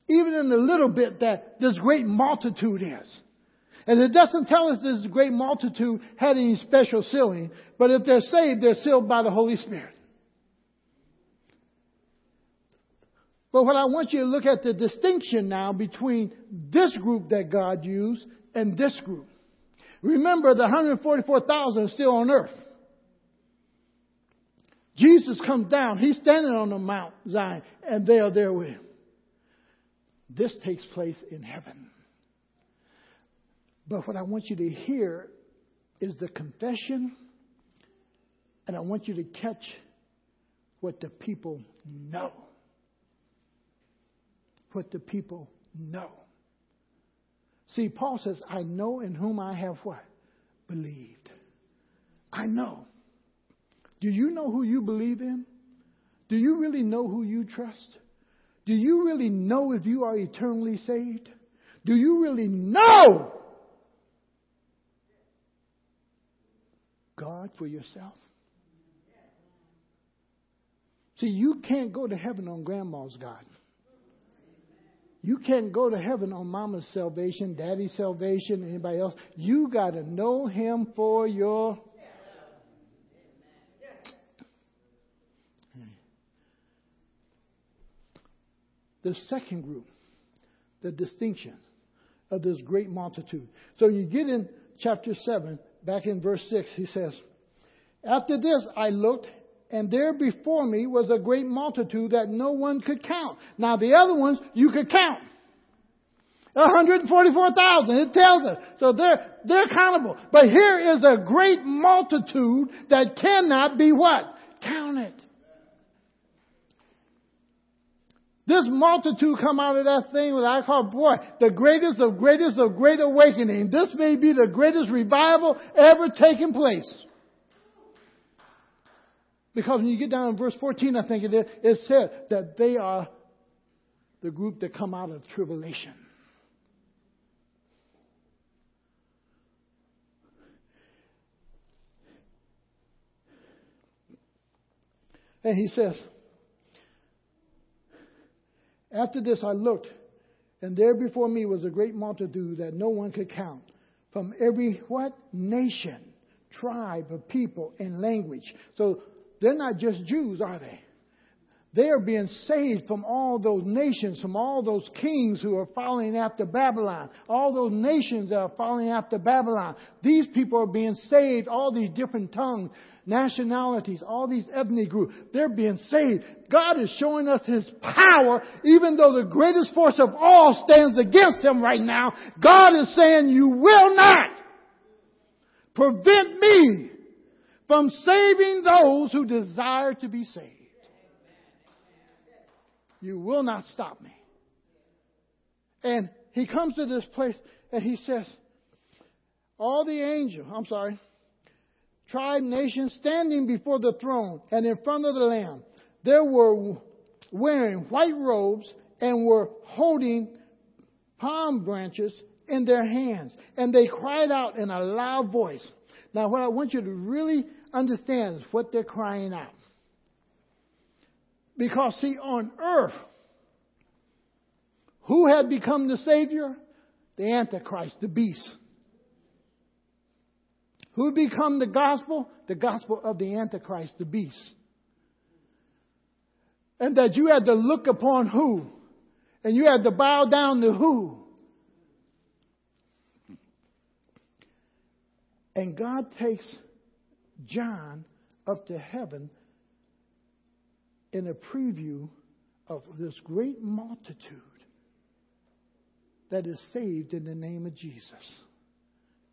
Even in the little bit that this great multitude is. And it doesn't tell us this great multitude had any special sealing, but if they're saved, they're sealed by the Holy Spirit. But what I want you to look at the distinction now between this group that God used and this group. Remember, the 144,000 are still on earth. Jesus comes down. He's standing on the Mount Zion, and they are there with him. This takes place in heaven. But what I want you to hear is the confession, and I want you to catch what the people know. What the people know. See, Paul says, I know in whom I have what? Believed. I know. Do you know who you believe in? Do you really know who you trust? Do you really know if you are eternally saved? Do you really know God for yourself? See, you can't go to heaven on grandma's God. You can't go to heaven on mama's salvation, daddy's salvation, anybody else. You got to know him for your The second group, the distinction of this great multitude. So you get in chapter 7, back in verse 6, he says, After this I looked, and there before me was a great multitude that no one could count. Now the other ones you could count. 144,000, it tells us. So they're, they're countable. But here is a great multitude that cannot be what? Counted. This multitude come out of that thing that I call, boy, the greatest of greatest of great awakening. This may be the greatest revival ever taken place. Because when you get down in verse 14, I think it is, it said that they are the group that come out of tribulation. And he says, after this I looked, and there before me was a great multitude that no one could count, from every what? Nation, tribe of people, and language. So they're not just Jews, are they? They are being saved from all those nations, from all those kings who are following after Babylon, all those nations that are following after Babylon. These people are being saved, all these different tongues, nationalities, all these ethnic groups. They're being saved. God is showing us His power, even though the greatest force of all stands against Him right now. God is saying, you will not prevent me from saving those who desire to be saved. You will not stop me. And he comes to this place and he says, All the angels, I'm sorry, tribe, nation standing before the throne and in front of the Lamb, they were wearing white robes and were holding palm branches in their hands. And they cried out in a loud voice. Now, what I want you to really understand is what they're crying out. Because, see, on earth, who had become the Savior? The Antichrist, the beast. Who become the gospel? The gospel of the Antichrist, the beast. And that you had to look upon who? And you had to bow down to who? And God takes John up to heaven in a preview of this great multitude that is saved in the name of Jesus,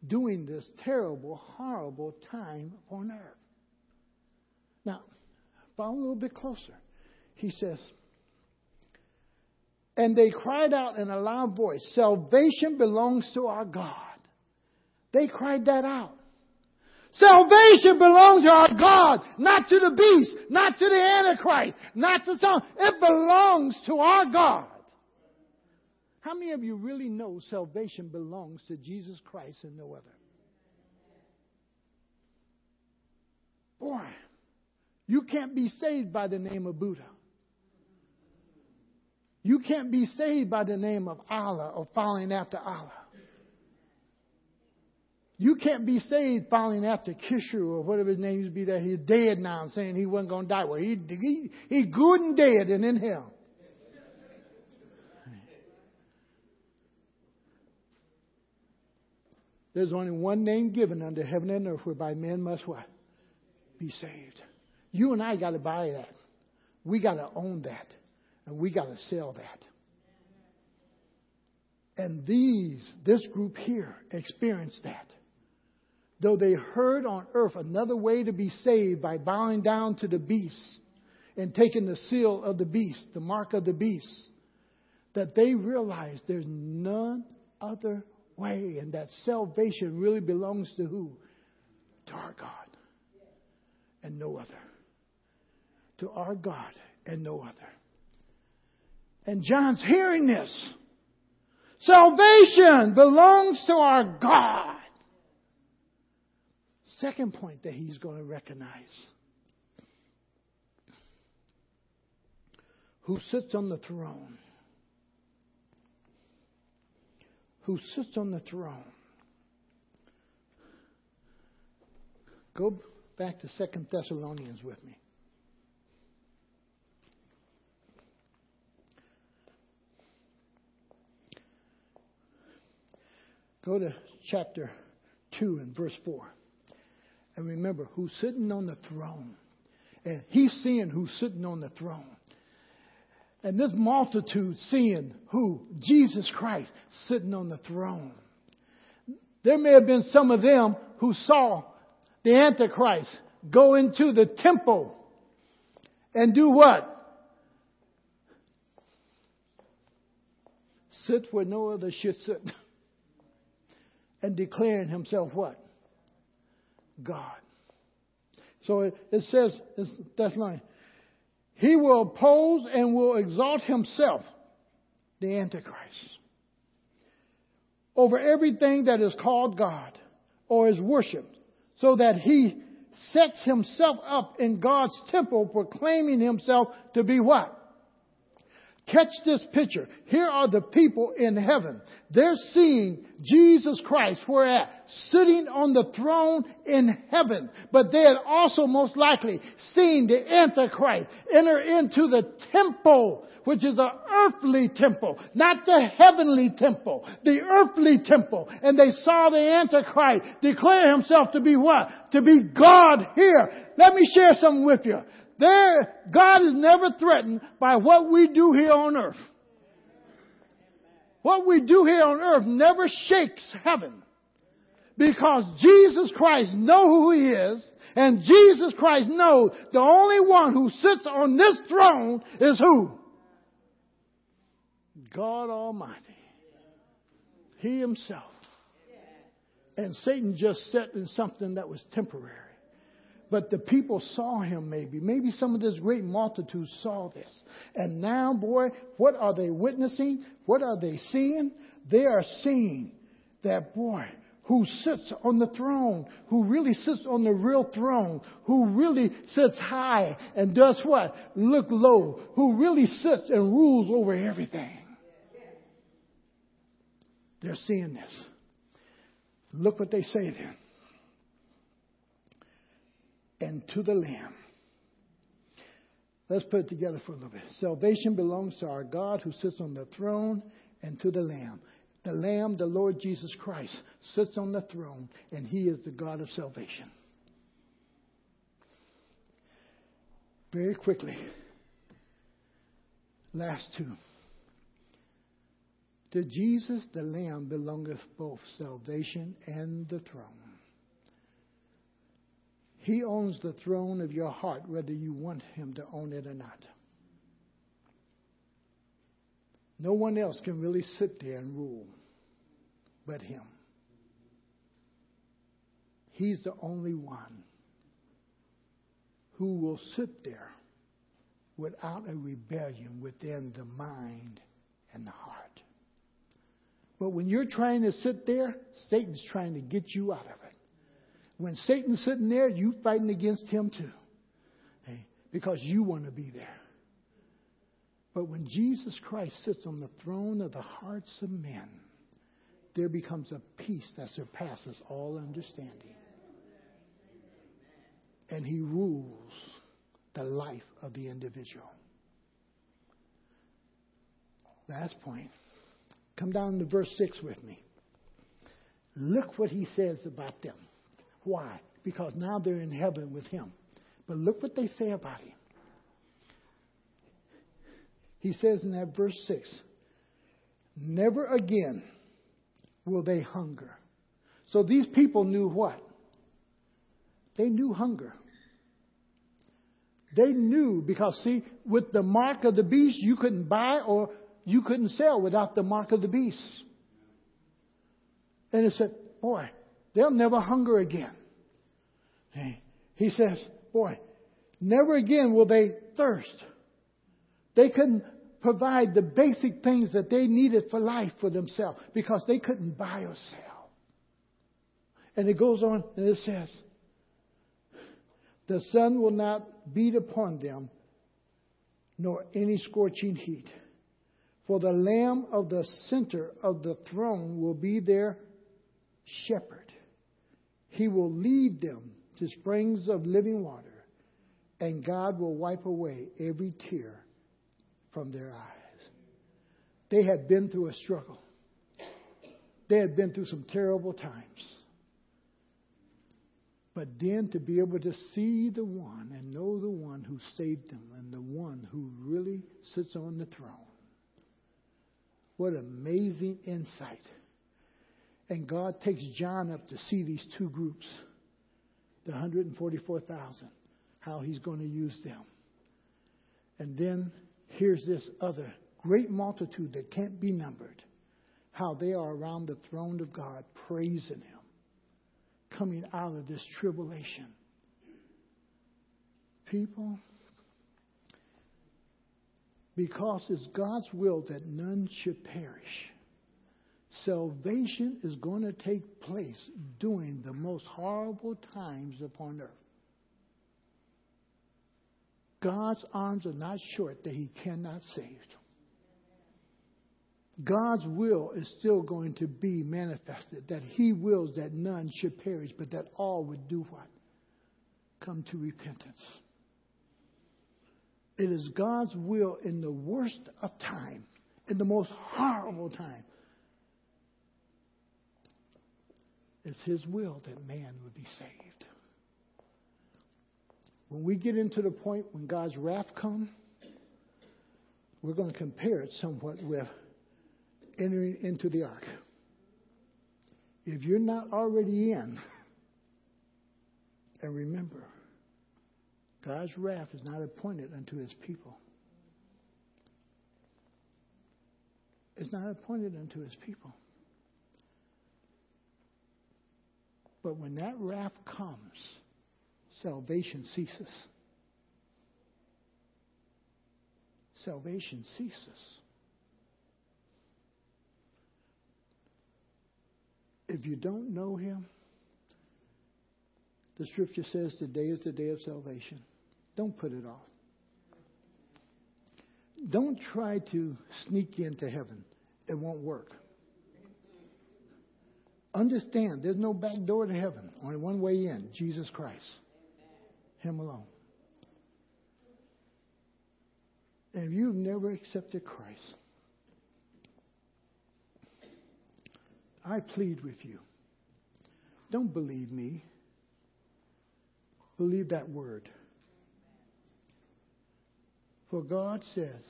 doing this terrible, horrible time on earth. Now, follow a little bit closer. He says, and they cried out in a loud voice, Salvation belongs to our God. They cried that out. Salvation belongs to our God, not to the beast, not to the Antichrist, not to some. It belongs to our God. How many of you really know salvation belongs to Jesus Christ and no other? Boy, you can't be saved by the name of Buddha. You can't be saved by the name of Allah or following after Allah. You can't be saved following after Kishu or whatever his name used to be that he's dead now and saying he wasn't going to die. Well, he, he, he's good and dead and in hell. There's only one name given under heaven and earth whereby men must what? Be saved. You and I got to buy that. We got to own that. And we got to sell that. And these, this group here experienced that though they heard on earth another way to be saved by bowing down to the beast and taking the seal of the beast, the mark of the beast, that they realized there's none other way and that salvation really belongs to who? To our God. and no other. To our God and no other. And John's hearing this. Salvation belongs to our God. Second point that he's going to recognize. Who sits on the throne. Who sits on the throne. Go back to Second Thessalonians with me. Go to chapter 2 and verse 4. And remember who's sitting on the throne. And he's seeing who's sitting on the throne. And this multitude seeing who? Jesus Christ sitting on the throne. There may have been some of them who saw the Antichrist go into the temple and do what? Sit where no other should sit. and declaring himself what? God. So it, it says, that's line. He will oppose and will exalt himself, the Antichrist, over everything that is called God or is worshipped, so that he sets himself up in God's temple, proclaiming himself to be what? Catch this picture. Here are the people in heaven. They're seeing Jesus Christ, where at? Sitting on the throne in heaven. But they had also most likely seen the Antichrist enter into the temple, which is the earthly temple, not the heavenly temple, the earthly temple. And they saw the Antichrist declare himself to be what? To be God here. Let me share something with you. There, God is never threatened by what we do here on earth. What we do here on earth never shakes heaven. Because Jesus Christ knows who He is, and Jesus Christ knows the only one who sits on this throne is who? God Almighty. He Himself. And Satan just sat in something that was temporary. But the people saw him maybe. Maybe some of this great multitude saw this. And now, boy, what are they witnessing? What are they seeing? They are seeing that boy who sits on the throne, who really sits on the real throne, who really sits high and does what? Look low, who really sits and rules over everything. They're seeing this. Look what they say then and to the Lamb. Let's put it together for a little bit. Salvation belongs to our God who sits on the throne and to the Lamb. The Lamb, the Lord Jesus Christ, sits on the throne and he is the God of salvation. Very quickly, last two. To Jesus, the Lamb, belongeth both salvation and the throne. He owns the throne of your heart, whether you want Him to own it or not. No one else can really sit there and rule but Him. He's the only one who will sit there without a rebellion within the mind and the heart. But when you're trying to sit there, Satan's trying to get you out of it. When Satan's sitting there, you fighting against him too. Okay? Because you want to be there. But when Jesus Christ sits on the throne of the hearts of men, there becomes a peace that surpasses all understanding. And he rules the life of the individual. Last point. Come down to verse 6 with me. Look what he says about them. Why? Because now they're in heaven with him. But look what they say about him. He says in that verse 6 Never again will they hunger. So these people knew what? They knew hunger. They knew because, see, with the mark of the beast, you couldn't buy or you couldn't sell without the mark of the beast. And it said, boy, They'll never hunger again. He says, boy, never again will they thirst. They couldn't provide the basic things that they needed for life for themselves because they couldn't buy or sell. And it goes on and it says, The sun will not beat upon them, nor any scorching heat. For the Lamb of the center of the throne will be their shepherd. He will lead them to springs of living water, and God will wipe away every tear from their eyes. They had been through a struggle. They had been through some terrible times. But then to be able to see the one and know the one who saved them and the one who really sits on the throne. What amazing insight. And God takes John up to see these two groups, the 144,000, how he's going to use them. And then here's this other great multitude that can't be numbered, how they are around the throne of God praising Him, coming out of this tribulation. People, because it's God's will that none should perish. Salvation is going to take place during the most horrible times upon earth. God's arms are not short that he cannot save. God's will is still going to be manifested, that he wills that none should perish, but that all would do what? Come to repentance. It is God's will in the worst of time, in the most horrible time. It's his will that man would be saved. When we get into the point when God's wrath comes, we're going to compare it somewhat with entering into the ark. If you're not already in, and remember, God's wrath is not appointed unto his people. It's not appointed unto his people. But when that wrath comes, salvation ceases. Salvation ceases. If you don't know Him, the scripture says today is the day of salvation. Don't put it off. Don't try to sneak into heaven, it won't work. Understand, there's no back door to heaven, only one way in Jesus Christ. Him alone. And if you've never accepted Christ, I plead with you. Don't believe me. Believe that word. For God says,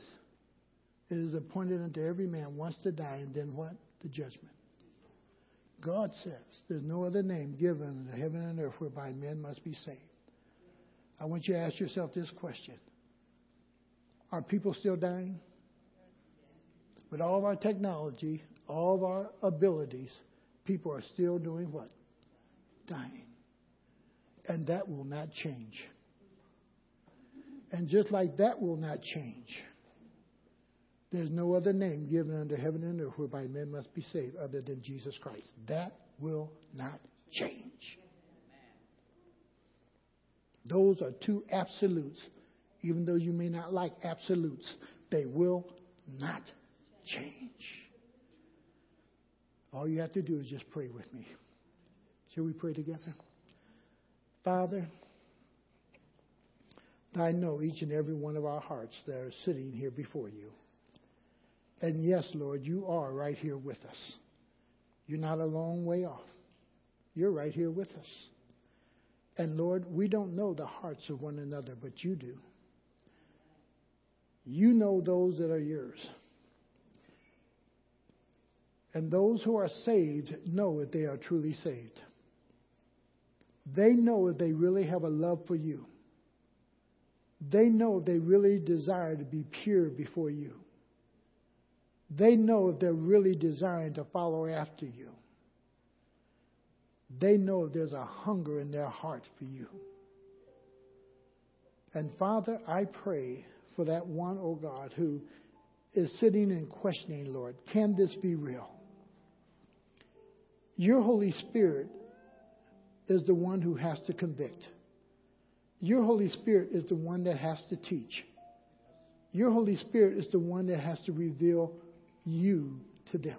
it is appointed unto every man once to die, and then what? The judgment. God says there's no other name given in heaven and earth whereby men must be saved. I want you to ask yourself this question Are people still dying? With all of our technology, all of our abilities, people are still doing what? Dying. And that will not change. And just like that will not change, there's no other name given under heaven and earth whereby men must be saved other than Jesus Christ. That will not change. Those are two absolutes. Even though you may not like absolutes, they will not change. All you have to do is just pray with me. Shall we pray together? Father, I know each and every one of our hearts that are sitting here before you. And yes, Lord, you are right here with us. You're not a long way off. You're right here with us. And Lord, we don't know the hearts of one another, but you do. You know those that are yours. And those who are saved know that they are truly saved. They know that they really have a love for you. They know they really desire to be pure before you. They know they're really desiring to follow after you. They know there's a hunger in their hearts for you. And Father, I pray for that one, oh God, who is sitting and questioning, Lord, can this be real? Your Holy Spirit is the one who has to convict. Your Holy Spirit is the one that has to teach. Your Holy Spirit is the one that has to reveal you to them.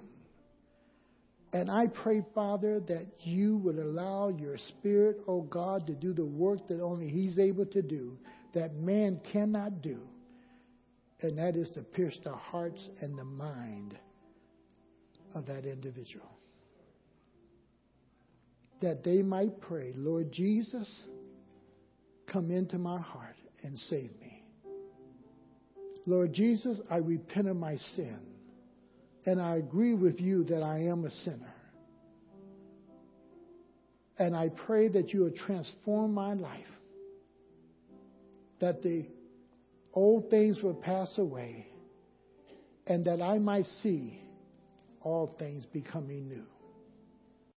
And I pray, Father, that you would allow your Spirit, oh God, to do the work that only He's able to do, that man cannot do. And that is to pierce the hearts and the mind of that individual. That they might pray, Lord Jesus, come into my heart and save me. Lord Jesus, I repent of my sin. And I agree with you that I am a sinner. And I pray that you will transform my life. That the old things will pass away. And that I might see all things becoming new.